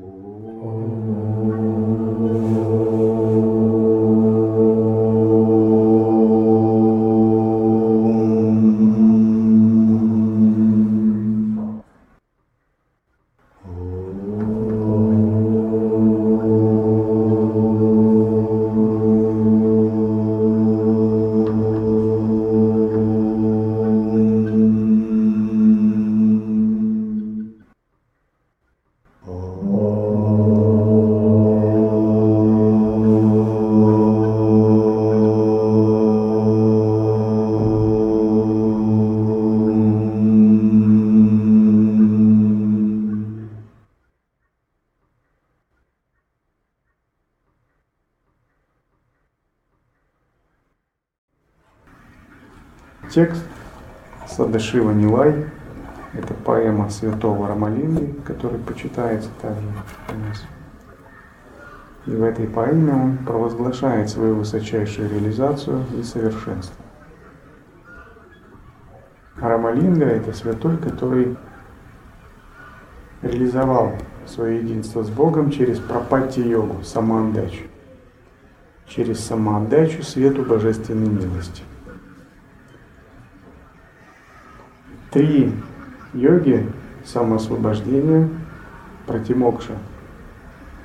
Oh. Текст Садашива Нилай – это поэма святого Рамалинги, который почитается также у нас. И в этой поэме он провозглашает свою высочайшую реализацию и совершенство. Рамалинга – это святой, который реализовал свое единство с Богом через пропати-йогу, самоотдачу. Через самоотдачу свету божественной милости – Три йоги самоосвобождения, протимокша,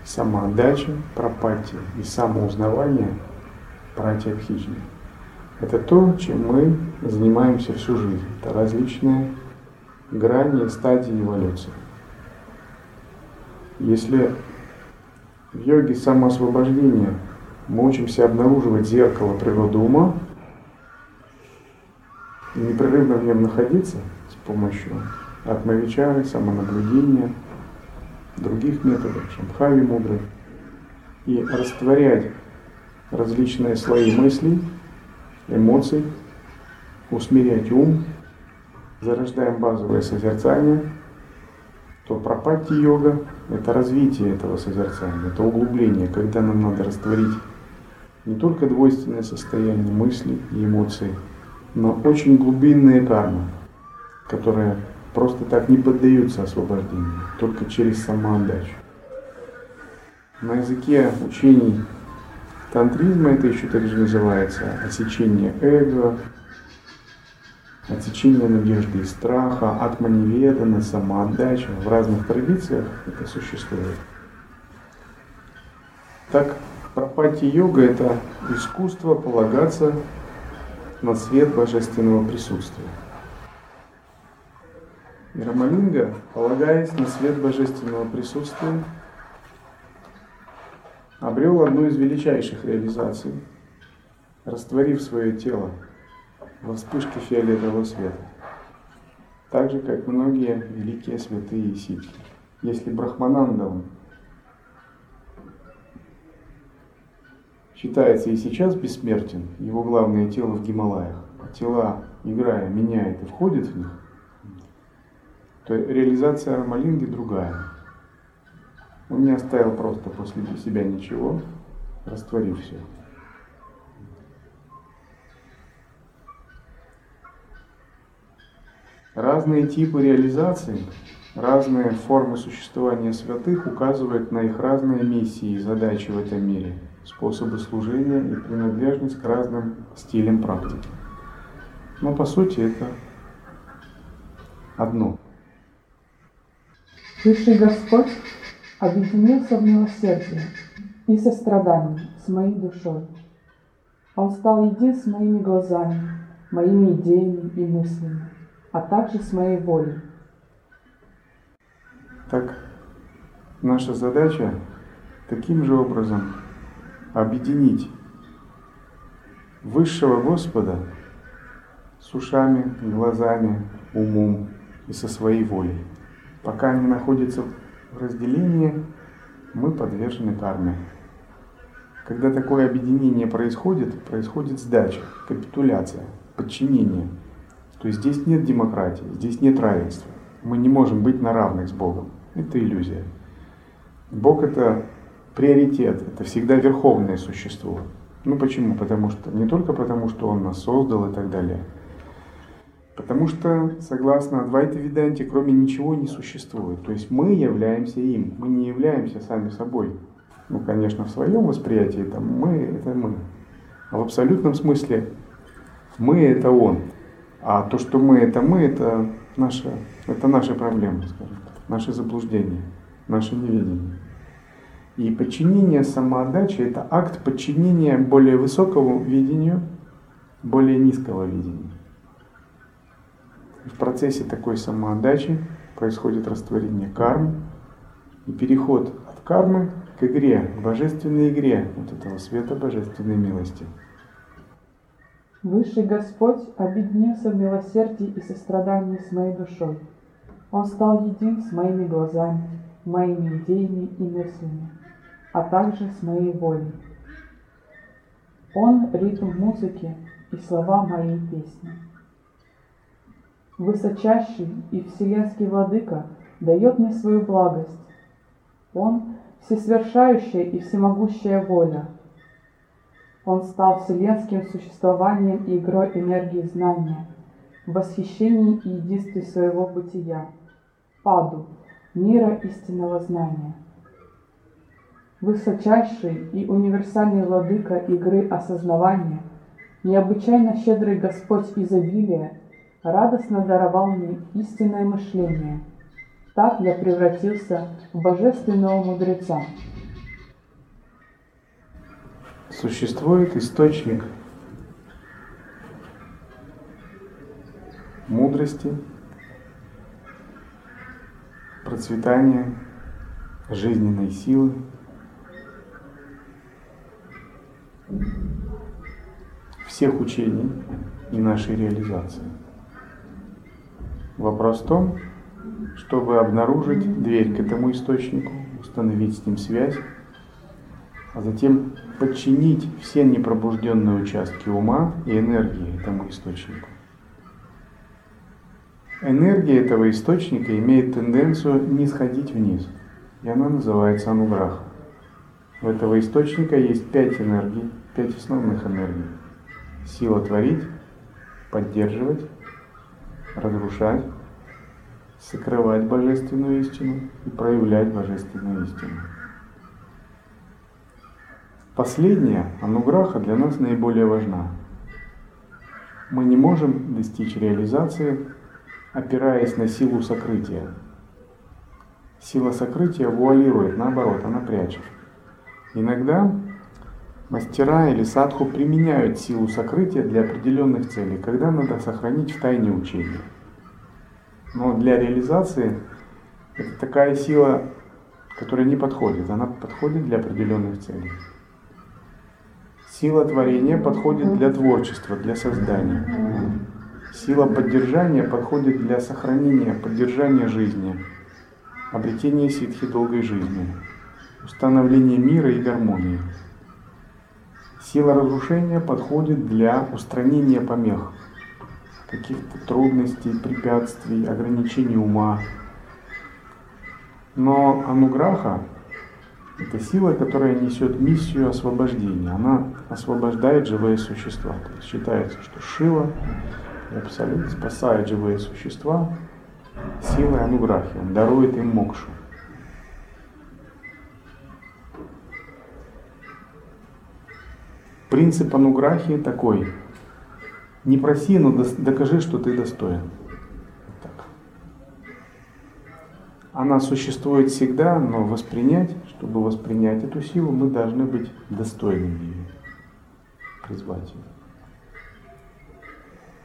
самоотдача, пропати и самоузнавание, пратиабхиджни. Это то, чем мы занимаемся всю жизнь. Это различные грани и стадии эволюции. Если в йоге самоосвобождения мы учимся обнаруживать зеркало природы ума, непрерывно в нем находиться с помощью атмавичары, самонаблюдения, других методов, шамхави мудры, и растворять различные слои мыслей, эмоций, усмирять ум, зарождаем базовое созерцание, то пропатти йога – это развитие этого созерцания, это углубление, когда нам надо растворить не только двойственное состояние мыслей и эмоций, но очень глубинные кармы, которые просто так не поддаются освобождению, только через самоотдачу. На языке учений тантризма это еще также называется отсечение эго, отсечение надежды и страха, атманеведана, самоотдача. В разных традициях это существует. Так, пропати йога – это искусство полагаться на свет божественного присутствия. И Рамалинга, полагаясь на свет божественного присутствия, обрел одну из величайших реализаций, растворив свое тело во вспышке фиолетового света. Так же, как многие великие святые ситхи. Если Брахмананда он считается и сейчас бессмертен, его главное тело в Гималаях, тела, играя, меняет и входит в них, то реализация Рамалинги другая. Он не оставил просто после себя ничего, растворив все. Разные типы реализации, разные формы существования святых указывают на их разные миссии и задачи в этом мире – способы служения и принадлежность к разным стилям практики. Но по сути это одно. Высший Господь объединился в милосердие и сострадании с моей душой. Он стал един с моими глазами, моими идеями и мыслями, а также с моей волей. Так, наша задача таким же образом объединить высшего Господа с ушами, глазами, умом и со своей волей. Пока они находятся в разделении, мы подвержены карме. Когда такое объединение происходит, происходит сдача, капитуляция, подчинение. То есть здесь нет демократии, здесь нет равенства. Мы не можем быть на равных с Богом. Это иллюзия. Бог это приоритет, это всегда верховное существо. Ну почему? Потому что не только потому, что он нас создал и так далее, Потому что, согласно Адвайта Веданте, кроме ничего не существует. То есть мы являемся им, мы не являемся сами собой. Ну, конечно, в своем восприятии там мы – это мы. А в абсолютном смысле мы – это он. А то, что мы – это мы, это наша, это наши проблемы, скажем так, наши заблуждения, наше невидение. И подчинение самоотдачи – это акт подчинения более высокому видению, более низкого видения. В процессе такой самоотдачи происходит растворение кармы и переход от кармы к игре, к божественной игре вот этого света божественной милости. Высший Господь объединился в милосердии и сострадании с моей душой. Он стал един с моими глазами, моими идеями и мыслями, а также с моей волей. Он — ритм музыки и слова моей песни. Высочайший и вселенский владыка дает мне свою благость. Он — всесовершающая и всемогущая воля. Он стал вселенским существованием и игрой энергии знания, в восхищении и единстве своего бытия, паду, мира истинного знания. Высочайший и универсальный владыка игры осознавания, необычайно щедрый Господь изобилия, радостно даровал мне истинное мышление. Так я превратился в божественного мудреца. Существует источник мудрости, процветания, жизненной силы. Всех учений и нашей реализации. Вопрос в том, чтобы обнаружить дверь к этому источнику, установить с ним связь, а затем подчинить все непробужденные участки ума и энергии этому источнику. Энергия этого источника имеет тенденцию не сходить вниз, и она называется ануграха. У этого источника есть пять энергий, пять основных энергий. Сила творить, поддерживать, разрушать, сокрывать божественную истину и проявлять божественную истину. Последняя, ануграха, для нас наиболее важна. Мы не можем достичь реализации, опираясь на силу сокрытия. Сила сокрытия вуалирует, наоборот, она прячет. Иногда Мастера или садху применяют силу сокрытия для определенных целей, когда надо сохранить в тайне учения. Но для реализации это такая сила, которая не подходит, она подходит для определенных целей. Сила творения подходит для творчества, для создания. Сила поддержания подходит для сохранения, поддержания жизни, обретения ситхи долгой жизни, установления мира и гармонии. Сила разрушения подходит для устранения помех, каких-то трудностей, препятствий, ограничений ума. Но ануграха – это сила, которая несет миссию освобождения. Она освобождает живые существа. То есть считается, что Шива абсолютно спасает живые существа силой ануграхи. Он дарует им мокшу. Принцип ануграхи такой. Не проси, но докажи, что ты достоин. Так. Она существует всегда, но воспринять, чтобы воспринять эту силу, мы должны быть достойными ее, призвать ее.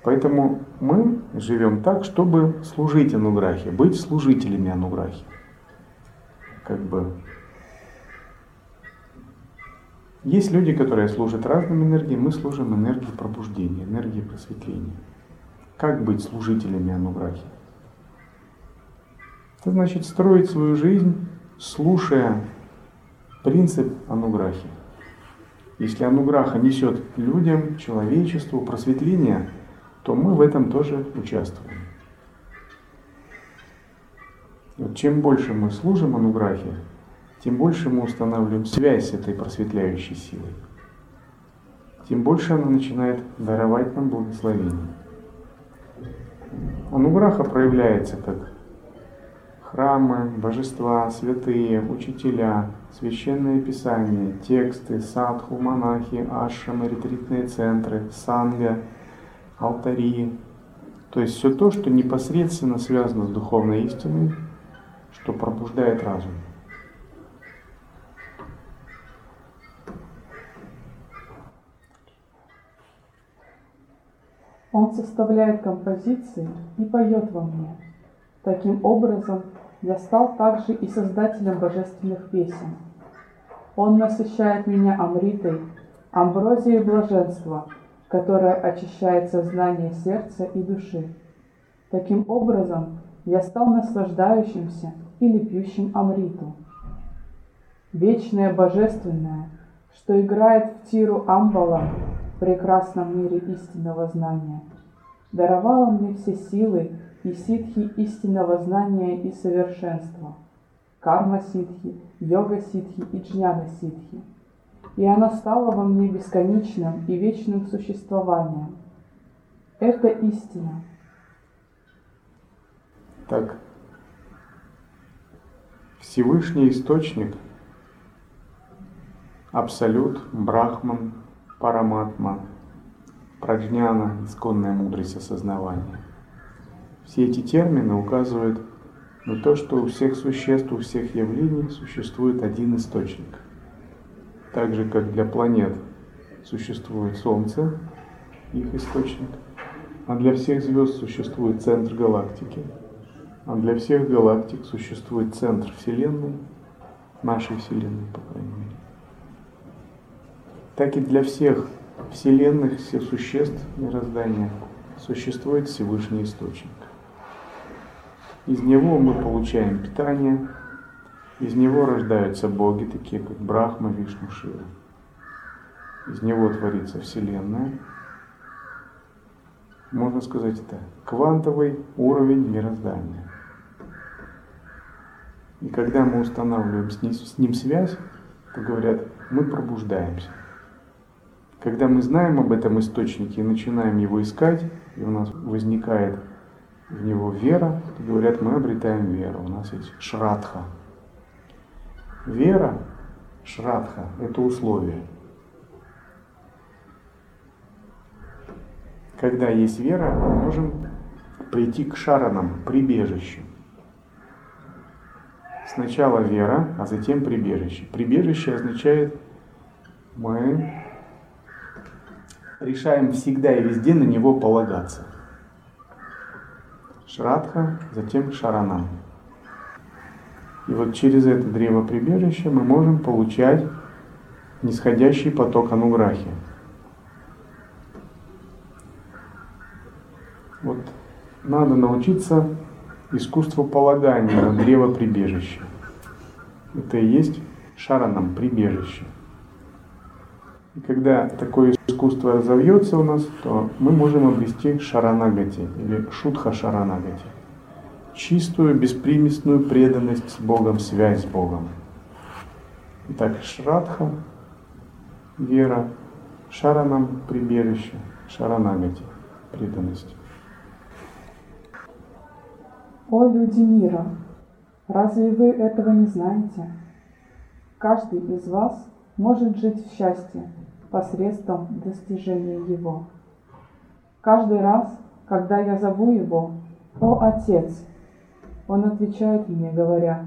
Поэтому мы живем так, чтобы служить ануграхе, быть служителями ануграхи. Как бы есть люди, которые служат разным энергиям, мы служим энергии пробуждения, энергии просветления. Как быть служителями Ануграхи? Это значит строить свою жизнь, слушая принцип Ануграхи. Если Ануграха несет людям, человечеству просветление, то мы в этом тоже участвуем. Вот чем больше мы служим Ануграхе, тем больше мы устанавливаем связь с этой просветляющей силой, тем больше она начинает даровать нам благословение. Ануграха проявляется как храмы, божества, святые, учителя, священные писания, тексты, садху, монахи, ашрамы, ретритные центры, санга, алтари. То есть все то, что непосредственно связано с духовной истиной, что пробуждает разум. Он составляет композиции и поет во мне. Таким образом, я стал также и создателем божественных песен. Он насыщает меня амритой, амброзией блаженства, которое очищает сознание сердца и души. Таким образом, я стал наслаждающимся или пьющим амриту. Вечное божественное, что играет в тиру амбала в прекрасном мире истинного знания, даровало мне все силы и ситхи истинного знания и совершенства, карма-ситхи, йога-ситхи и джняна-ситхи. И оно стало во мне бесконечным и вечным существованием. Это истина. Так, Всевышний Источник, Абсолют, Брахман, Параматма, Праджняна, исконная мудрость осознавания. Все эти термины указывают на то, что у всех существ, у всех явлений существует один источник. Так же, как для планет существует Солнце, их источник, а для всех звезд существует центр галактики, а для всех галактик существует центр Вселенной, нашей Вселенной, по крайней мере. Так и для всех Вселенных, всех существ мироздания существует Всевышний Источник. Из него мы получаем питание, из него рождаются боги, такие как Брахма, Вишну, Шива. Из него творится Вселенная. Можно сказать это квантовый уровень мироздания. И когда мы устанавливаем с ним, связь, то говорят, мы пробуждаемся. Когда мы знаем об этом источнике и начинаем его искать, и у нас возникает в него вера, то говорят, мы обретаем веру. У нас есть шрадха. Вера, шрадха, это условие. Когда есть вера, мы можем прийти к шаранам, прибежищу. Сначала вера, а затем прибежище. Прибежище означает, мы решаем всегда и везде на него полагаться. Шрадха, затем Шаранам. И вот через это древо прибежища мы можем получать нисходящий поток ануграхи. Вот надо научиться искусству полагания на древо прибежища. Это и есть шаранам, прибежище. И когда такое искусство разовьется у нас, то мы можем обрести шаранагати или шутха шаранагати. Чистую, беспримесную преданность с Богом, связь с Богом. Итак, шрадха, вера, шаранам, прибежище, шаранагати, преданность. О люди мира, разве вы этого не знаете? Каждый из вас может жить в счастье, посредством достижения его. Каждый раз, когда я зову его «О Отец!», он отвечает мне, говоря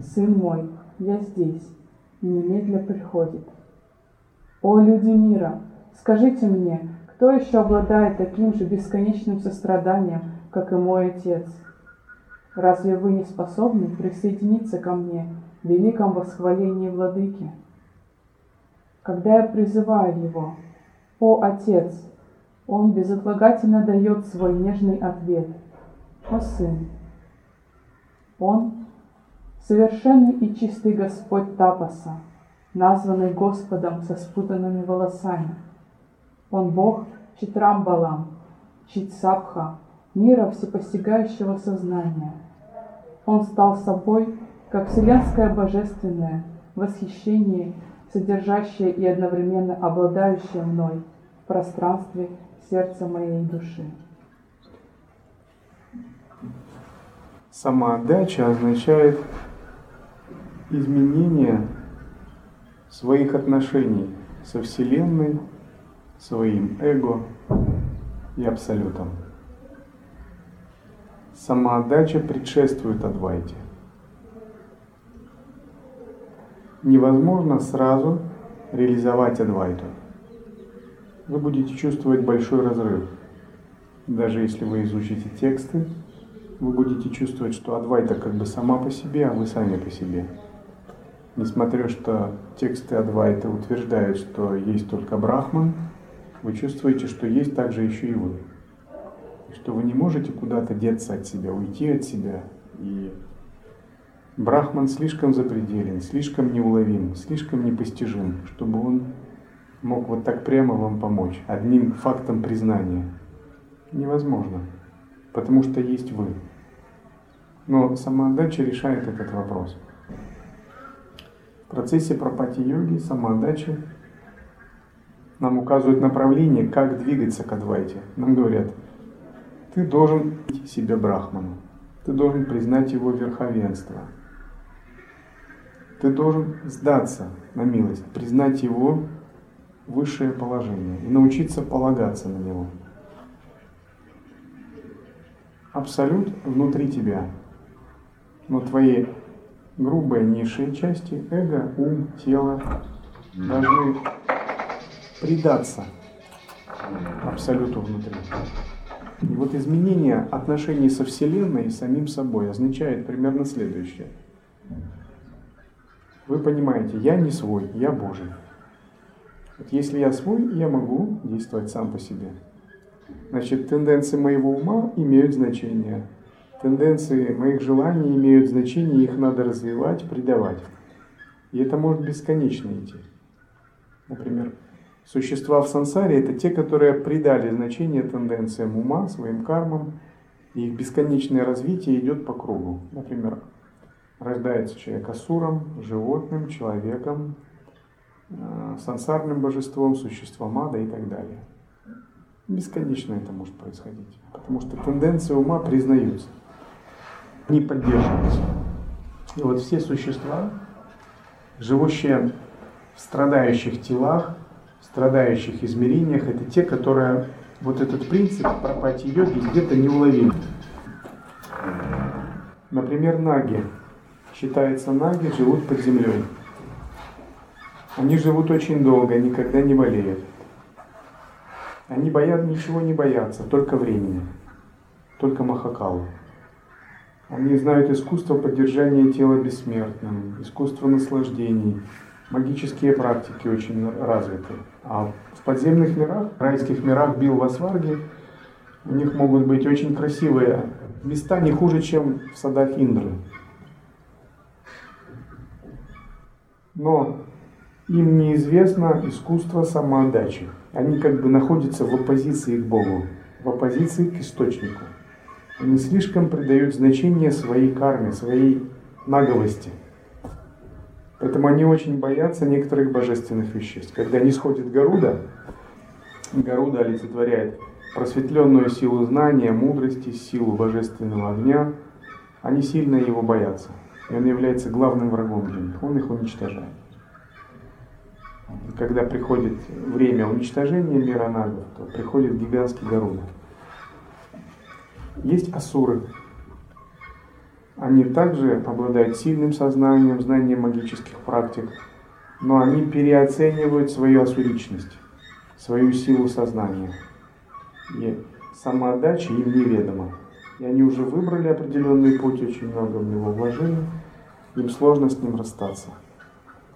«Сын мой, я здесь», и немедля приходит. О люди мира, скажите мне, кто еще обладает таким же бесконечным состраданием, как и мой Отец? Разве вы не способны присоединиться ко мне в великом восхвалении Владыки? Когда я призываю его, «О, Отец!», он безотлагательно дает свой нежный ответ, «О, Сын!». Он – совершенный и чистый Господь Тапаса, названный Господом со спутанными волосами. Он Бог Читрамбалам, Читсабха, мира всепостигающего сознания. Он стал собой, как вселенское божественное, восхищение содержащее и одновременно обладающее мной в пространстве сердца моей души. Самоотдача означает изменение своих отношений со Вселенной, своим эго и Абсолютом. Самоотдача предшествует Адвайте. Невозможно сразу реализовать Адвайту. Вы будете чувствовать большой разрыв. Даже если вы изучите тексты, вы будете чувствовать, что Адвайта как бы сама по себе, а вы сами по себе. Несмотря что тексты Адвайта утверждают, что есть только Брахман, вы чувствуете, что есть также еще и вы. Что вы не можете куда-то деться от себя, уйти от себя. И Брахман слишком запределен, слишком неуловим, слишком непостижим, чтобы он мог вот так прямо вам помочь, одним фактом признания. Невозможно, потому что есть вы. Но самоотдача решает этот вопрос. В процессе пропати-йоги самоотдача нам указывает направление, как двигаться к Адвайте. Нам говорят, ты должен себя Брахману, ты должен признать его верховенство, ты должен сдаться на милость, признать его высшее положение и научиться полагаться на него. Абсолют внутри тебя, но твои грубые низшие части, эго, ум, тело, должны предаться абсолюту внутри. И вот изменение отношений со Вселенной и самим собой означает примерно следующее. Вы понимаете, я не свой, я Божий. Вот если я свой, я могу действовать сам по себе. Значит, тенденции моего ума имеют значение. Тенденции моих желаний имеют значение, их надо развивать, придавать. И это может бесконечно идти. Например, существа в сансаре – это те, которые придали значение тенденциям ума, своим кармам, и их бесконечное развитие идет по кругу. Например, рождается человек асуром, животным, человеком, э, сансарным божеством, существом ада и так далее. Бесконечно это может происходить, потому что тенденции ума признаются, не поддерживаются. И вот все существа, живущие в страдающих телах, в страдающих измерениях, это те, которые вот этот принцип пропати йоги где-то не уловили. Например, наги. Считается, наги живут под землей. Они живут очень долго, никогда не болеют. Они боят, ничего не боятся, только времени, только Махакалу. Они знают искусство поддержания тела бессмертным, искусство наслаждений, магические практики очень развиты. А в подземных мирах, в райских мирах Билвасварги, у них могут быть очень красивые места, не хуже, чем в садах Индры. Но им неизвестно искусство самоотдачи. Они как бы находятся в оппозиции к Богу, в оппозиции к источнику. Они слишком придают значение своей карме, своей наговости. Поэтому они очень боятся некоторых божественных веществ. Когда не сходит Гаруда, Гаруда олицетворяет просветленную силу знания, мудрости, силу божественного огня, они сильно его боятся. И он является главным врагом для них, он их уничтожает когда приходит время уничтожения мира нагов, то приходит гигантский Гаруда. Есть асуры. Они также обладают сильным сознанием, знанием магических практик, но они переоценивают свою асуричность, свою силу сознания. И самоотдача им неведома. И они уже выбрали определенный путь, очень много в него вложили, им сложно с ним расстаться.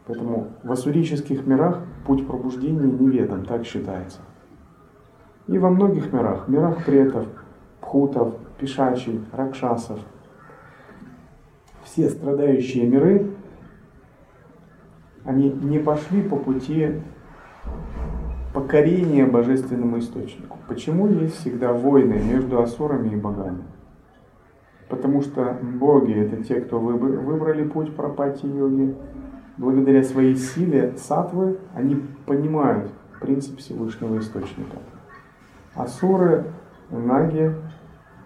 Поэтому в ассурических мирах путь пробуждения неведом, так считается. И во многих мирах, мирах претов, пхутов, пишачей, ракшасов, все страдающие миры, они не пошли по пути покорения божественному источнику. Почему есть всегда войны между асурами и богами? Потому что боги это те, кто выбрали путь пропати йоги, благодаря своей силе сатвы, они понимают принцип Всевышнего Источника. Асуры, наги,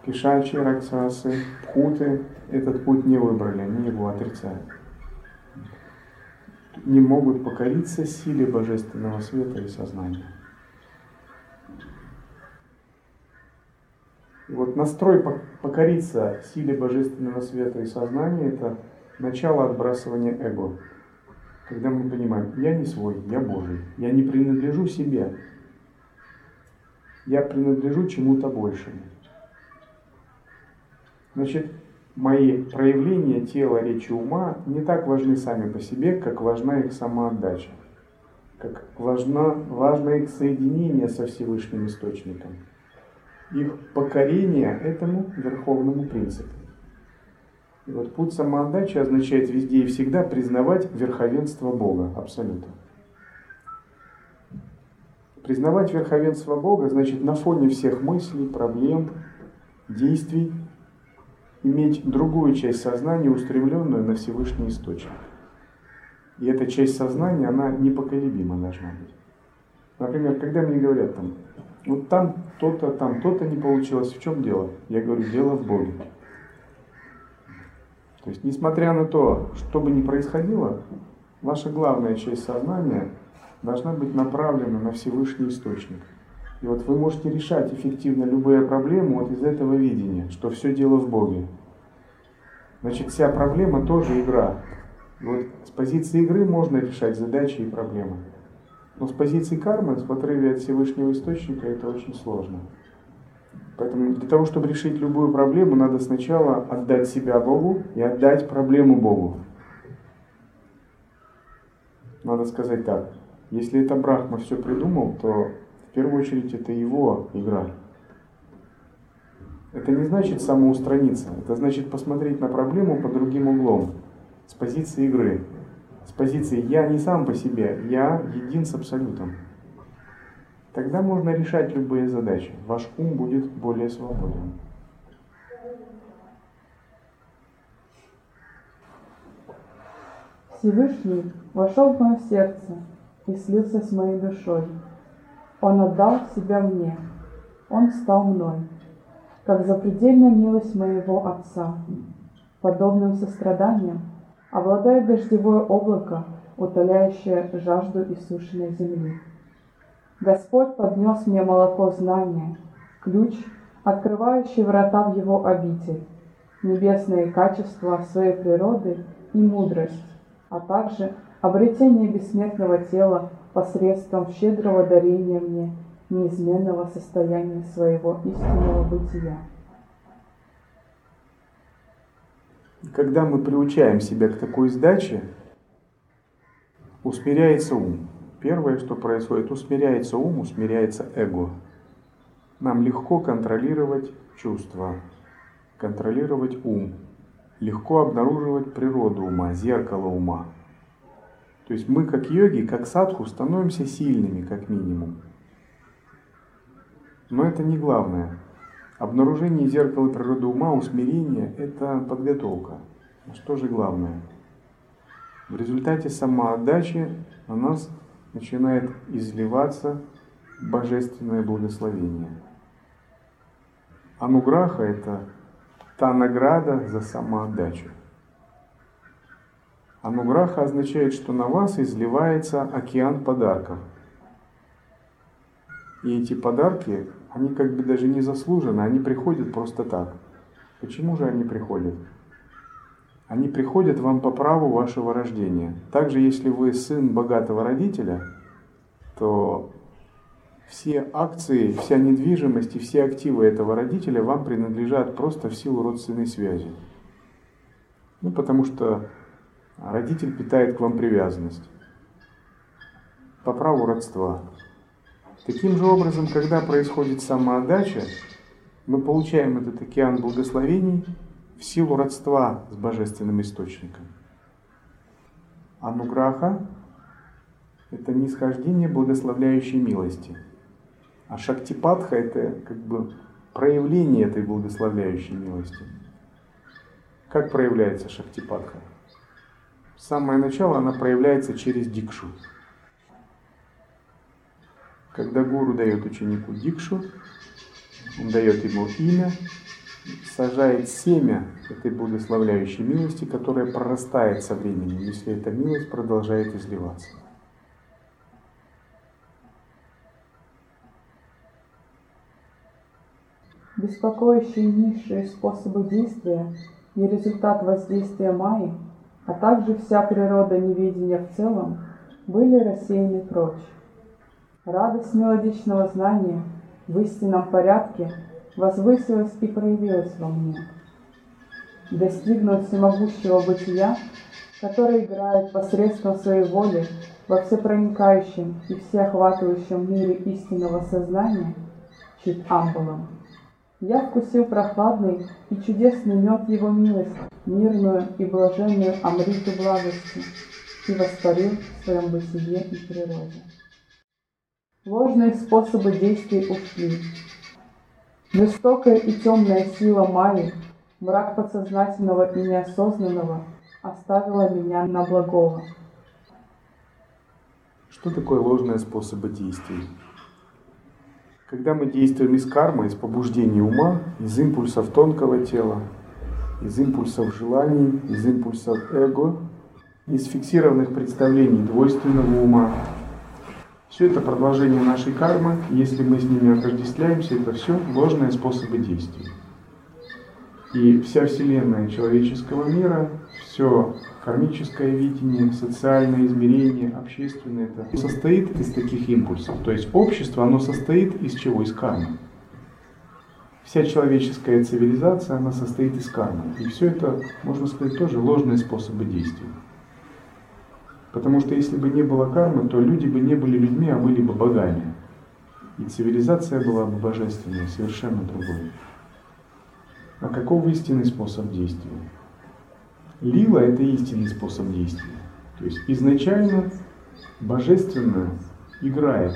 Кишачи, Раксасы, Пхуты этот путь не выбрали, они его отрицают. Не могут покориться силе божественного света и сознания. И вот настрой покориться силе божественного света и сознания – это начало отбрасывания эго. Когда мы понимаем, я не свой, я Божий, я не принадлежу себе, я принадлежу чему-то большему. Значит, мои проявления тела, речи, ума не так важны сами по себе, как важна их самоотдача, как важно, важно их соединение со Всевышним Источником, их покорение этому верховному принципу. И вот путь самоотдачи означает везде и всегда признавать верховенство Бога, абсолютно. Признавать верховенство Бога значит на фоне всех мыслей, проблем, действий иметь другую часть сознания, устремленную на Всевышний Источник. И эта часть сознания, она непоколебима должна быть. Например, когда мне говорят там, вот там то-то, там то-то не получилось, в чем дело? Я говорю, дело в Боге. То есть, несмотря на то, что бы ни происходило, ваша главная часть сознания должна быть направлена на Всевышний Источник. И вот вы можете решать эффективно любые проблемы вот из этого видения, что все дело в Боге. Значит, вся проблема тоже игра. И вот с позиции игры можно решать задачи и проблемы. Но с позиции кармы, в отрыве от Всевышнего Источника, это очень сложно. Поэтому для того, чтобы решить любую проблему, надо сначала отдать себя Богу и отдать проблему Богу. Надо сказать так, если это Брахма все придумал, то в первую очередь это его игра. Это не значит самоустраниться, это значит посмотреть на проблему под другим углом, с позиции игры, с позиции «я не сам по себе, я един с Абсолютом». Тогда можно решать любые задачи. Ваш ум будет более свободен. Всевышний вошел в мое сердце и слился с моей душой. Он отдал себя мне. Он стал мной, как запредельная милость моего Отца. Подобным состраданием обладает дождевое облако, утоляющее жажду иссушенной земли. Господь поднес мне молоко знания, ключ, открывающий врата в Его обитель, небесные качества своей природы и мудрость, а также обретение бессмертного тела посредством щедрого дарения мне неизменного состояния своего истинного бытия. Когда мы приучаем себя к такой сдаче, усмиряется ум. Первое, что происходит, усмиряется ум, усмиряется эго. Нам легко контролировать чувства, контролировать ум, легко обнаруживать природу ума, зеркало ума. То есть мы как йоги, как садху становимся сильными, как минимум. Но это не главное. Обнаружение зеркала природы ума, усмирение – это подготовка. Что же главное? В результате самоотдачи на нас начинает изливаться божественное благословение. Ануграха – это та награда за самоотдачу. Ануграха означает, что на вас изливается океан подарков. И эти подарки, они как бы даже не заслужены, они приходят просто так. Почему же они приходят? Они приходят вам по праву вашего рождения. Также, если вы сын богатого родителя, то все акции, вся недвижимость и все активы этого родителя вам принадлежат просто в силу родственной связи. Ну, потому что родитель питает к вам привязанность по праву родства. Таким же образом, когда происходит самоотдача, мы получаем этот океан благословений – в силу родства с божественным источником. Ануграха – это нисхождение благословляющей милости. А Шактипатха – это как бы проявление этой благословляющей милости. Как проявляется Шактипатха? Самое начало она проявляется через дикшу. Когда гуру дает ученику дикшу, он дает ему имя, сажает семя этой благословляющей милости, которая прорастает со временем, если эта милость продолжает изливаться. Беспокоящие низшие способы действия и результат воздействия Майи, а также вся природа неведения в целом, были рассеяны прочь. Радость мелодичного знания в истинном порядке возвысилась и проявилась во мне. Достигнув всемогущего бытия, который играет посредством своей воли во всепроникающем и всеохватывающем мире истинного сознания, чит амбулом, я вкусил прохладный и чудесный мед его милости, мирную и блаженную амриту благости, и воспарил в своем бытие и природе. Ложные способы действий ушли, Жестокая и темная сила Майи, мрак подсознательного и неосознанного, оставила меня на благого. Что такое ложные способы действий? Когда мы действуем из кармы, из побуждения ума, из импульсов тонкого тела, из импульсов желаний, из импульсов эго, из фиксированных представлений двойственного ума, все это продолжение нашей кармы, если мы с ними отождествляемся, это все ложные способы действия. И вся вселенная человеческого мира, все кармическое видение, социальное измерение, общественное, это состоит из таких импульсов. То есть общество, оно состоит из чего? Из кармы. Вся человеческая цивилизация, она состоит из кармы. И все это, можно сказать, тоже ложные способы действия. Потому что если бы не было кармы, то люди бы не были людьми, а были бы богами. И цивилизация была бы божественной, совершенно другой. А каков истинный способ действия? Лила – это истинный способ действия. То есть изначально божественное играет.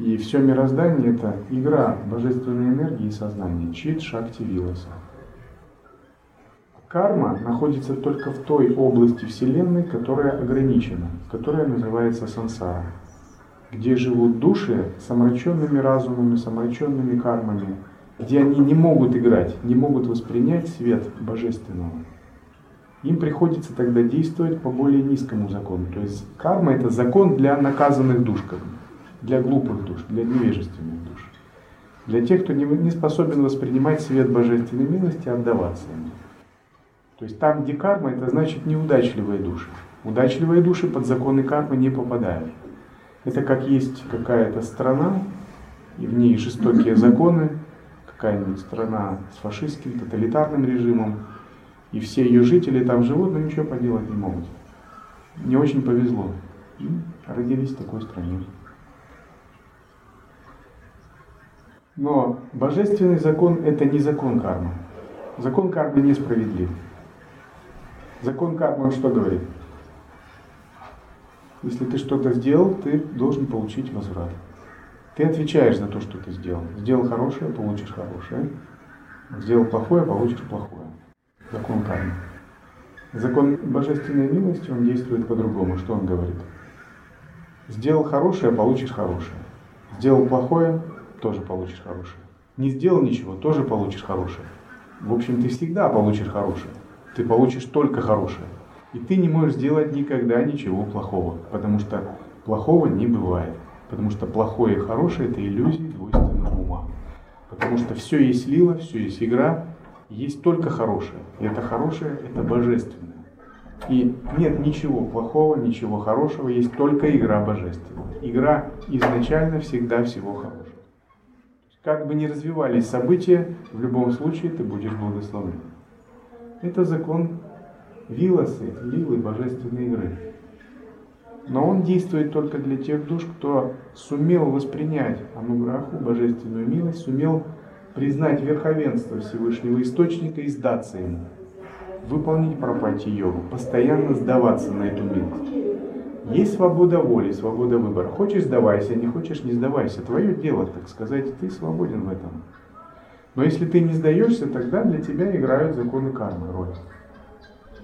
И все мироздание – это игра божественной энергии и сознания. Чит Шакти Виласа. Карма находится только в той области Вселенной, которая ограничена, которая называется сансара, где живут души с омраченными разумами, с омраченными кармами, где они не могут играть, не могут воспринять свет божественного. Им приходится тогда действовать по более низкому закону. То есть карма это закон для наказанных душ, для глупых душ, для невежественных душ. Для тех, кто не способен воспринимать свет божественной милости, отдаваться ему. То есть там, где карма, это значит неудачливые души. Удачливые души под законы кармы не попадают. Это как есть какая-то страна, и в ней жестокие законы, какая-нибудь страна с фашистским, тоталитарным режимом, и все ее жители там живут, но ничего поделать не могут. Не очень повезло. И родились в такой стране. Но божественный закон – это не закон кармы. Закон кармы несправедлив. Закон кармы что говорит? Если ты что-то сделал, ты должен получить возврат. Ты отвечаешь за то, что ты сделал. Сделал хорошее, получишь хорошее. Сделал плохое, получишь плохое. Закон кармы. Закон божественной милости, он действует по-другому. Что он говорит? Сделал хорошее, получишь хорошее. Сделал плохое, тоже получишь хорошее. Не сделал ничего, тоже получишь хорошее. В общем, ты всегда получишь хорошее ты получишь только хорошее. И ты не можешь сделать никогда ничего плохого, потому что плохого не бывает. Потому что плохое и хорошее – это иллюзии двойственного ума. Потому что все есть лила, все есть игра, есть только хорошее. И это хорошее – это божественное. И нет ничего плохого, ничего хорошего, есть только игра божественная. Игра изначально всегда всего хорошего. Как бы ни развивались события, в любом случае ты будешь благословлен. Это закон вилосы, лилы божественной игры. Но он действует только для тех душ, кто сумел воспринять Ануграху, божественную милость, сумел признать верховенство Всевышнего Источника и сдаться ему. Выполнить пропати йогу, постоянно сдаваться на эту милость. Есть свобода воли, свобода выбора. Хочешь сдавайся, не хочешь не сдавайся. Твое дело, так сказать, ты свободен в этом. Но если ты не сдаешься, тогда для тебя играют законы кармы роль.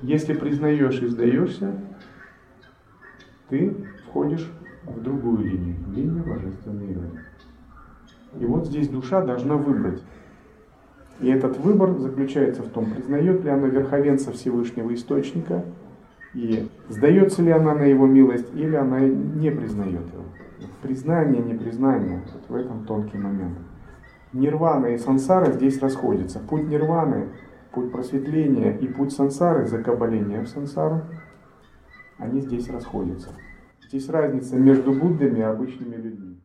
Если признаешь и сдаешься, ты входишь в другую линию, линию божественной игры. И вот здесь душа должна выбрать, И этот выбор заключается в том, признает ли она верховенца Всевышнего Источника, и сдается ли она на его милость, или она не признает его. Признание, непризнание, вот в этом тонкий момент. Нирвана и сансара здесь расходятся. Путь нирваны, путь просветления и путь сансары, закабаления в сансару, они здесь расходятся. Здесь разница между Буддами и обычными людьми.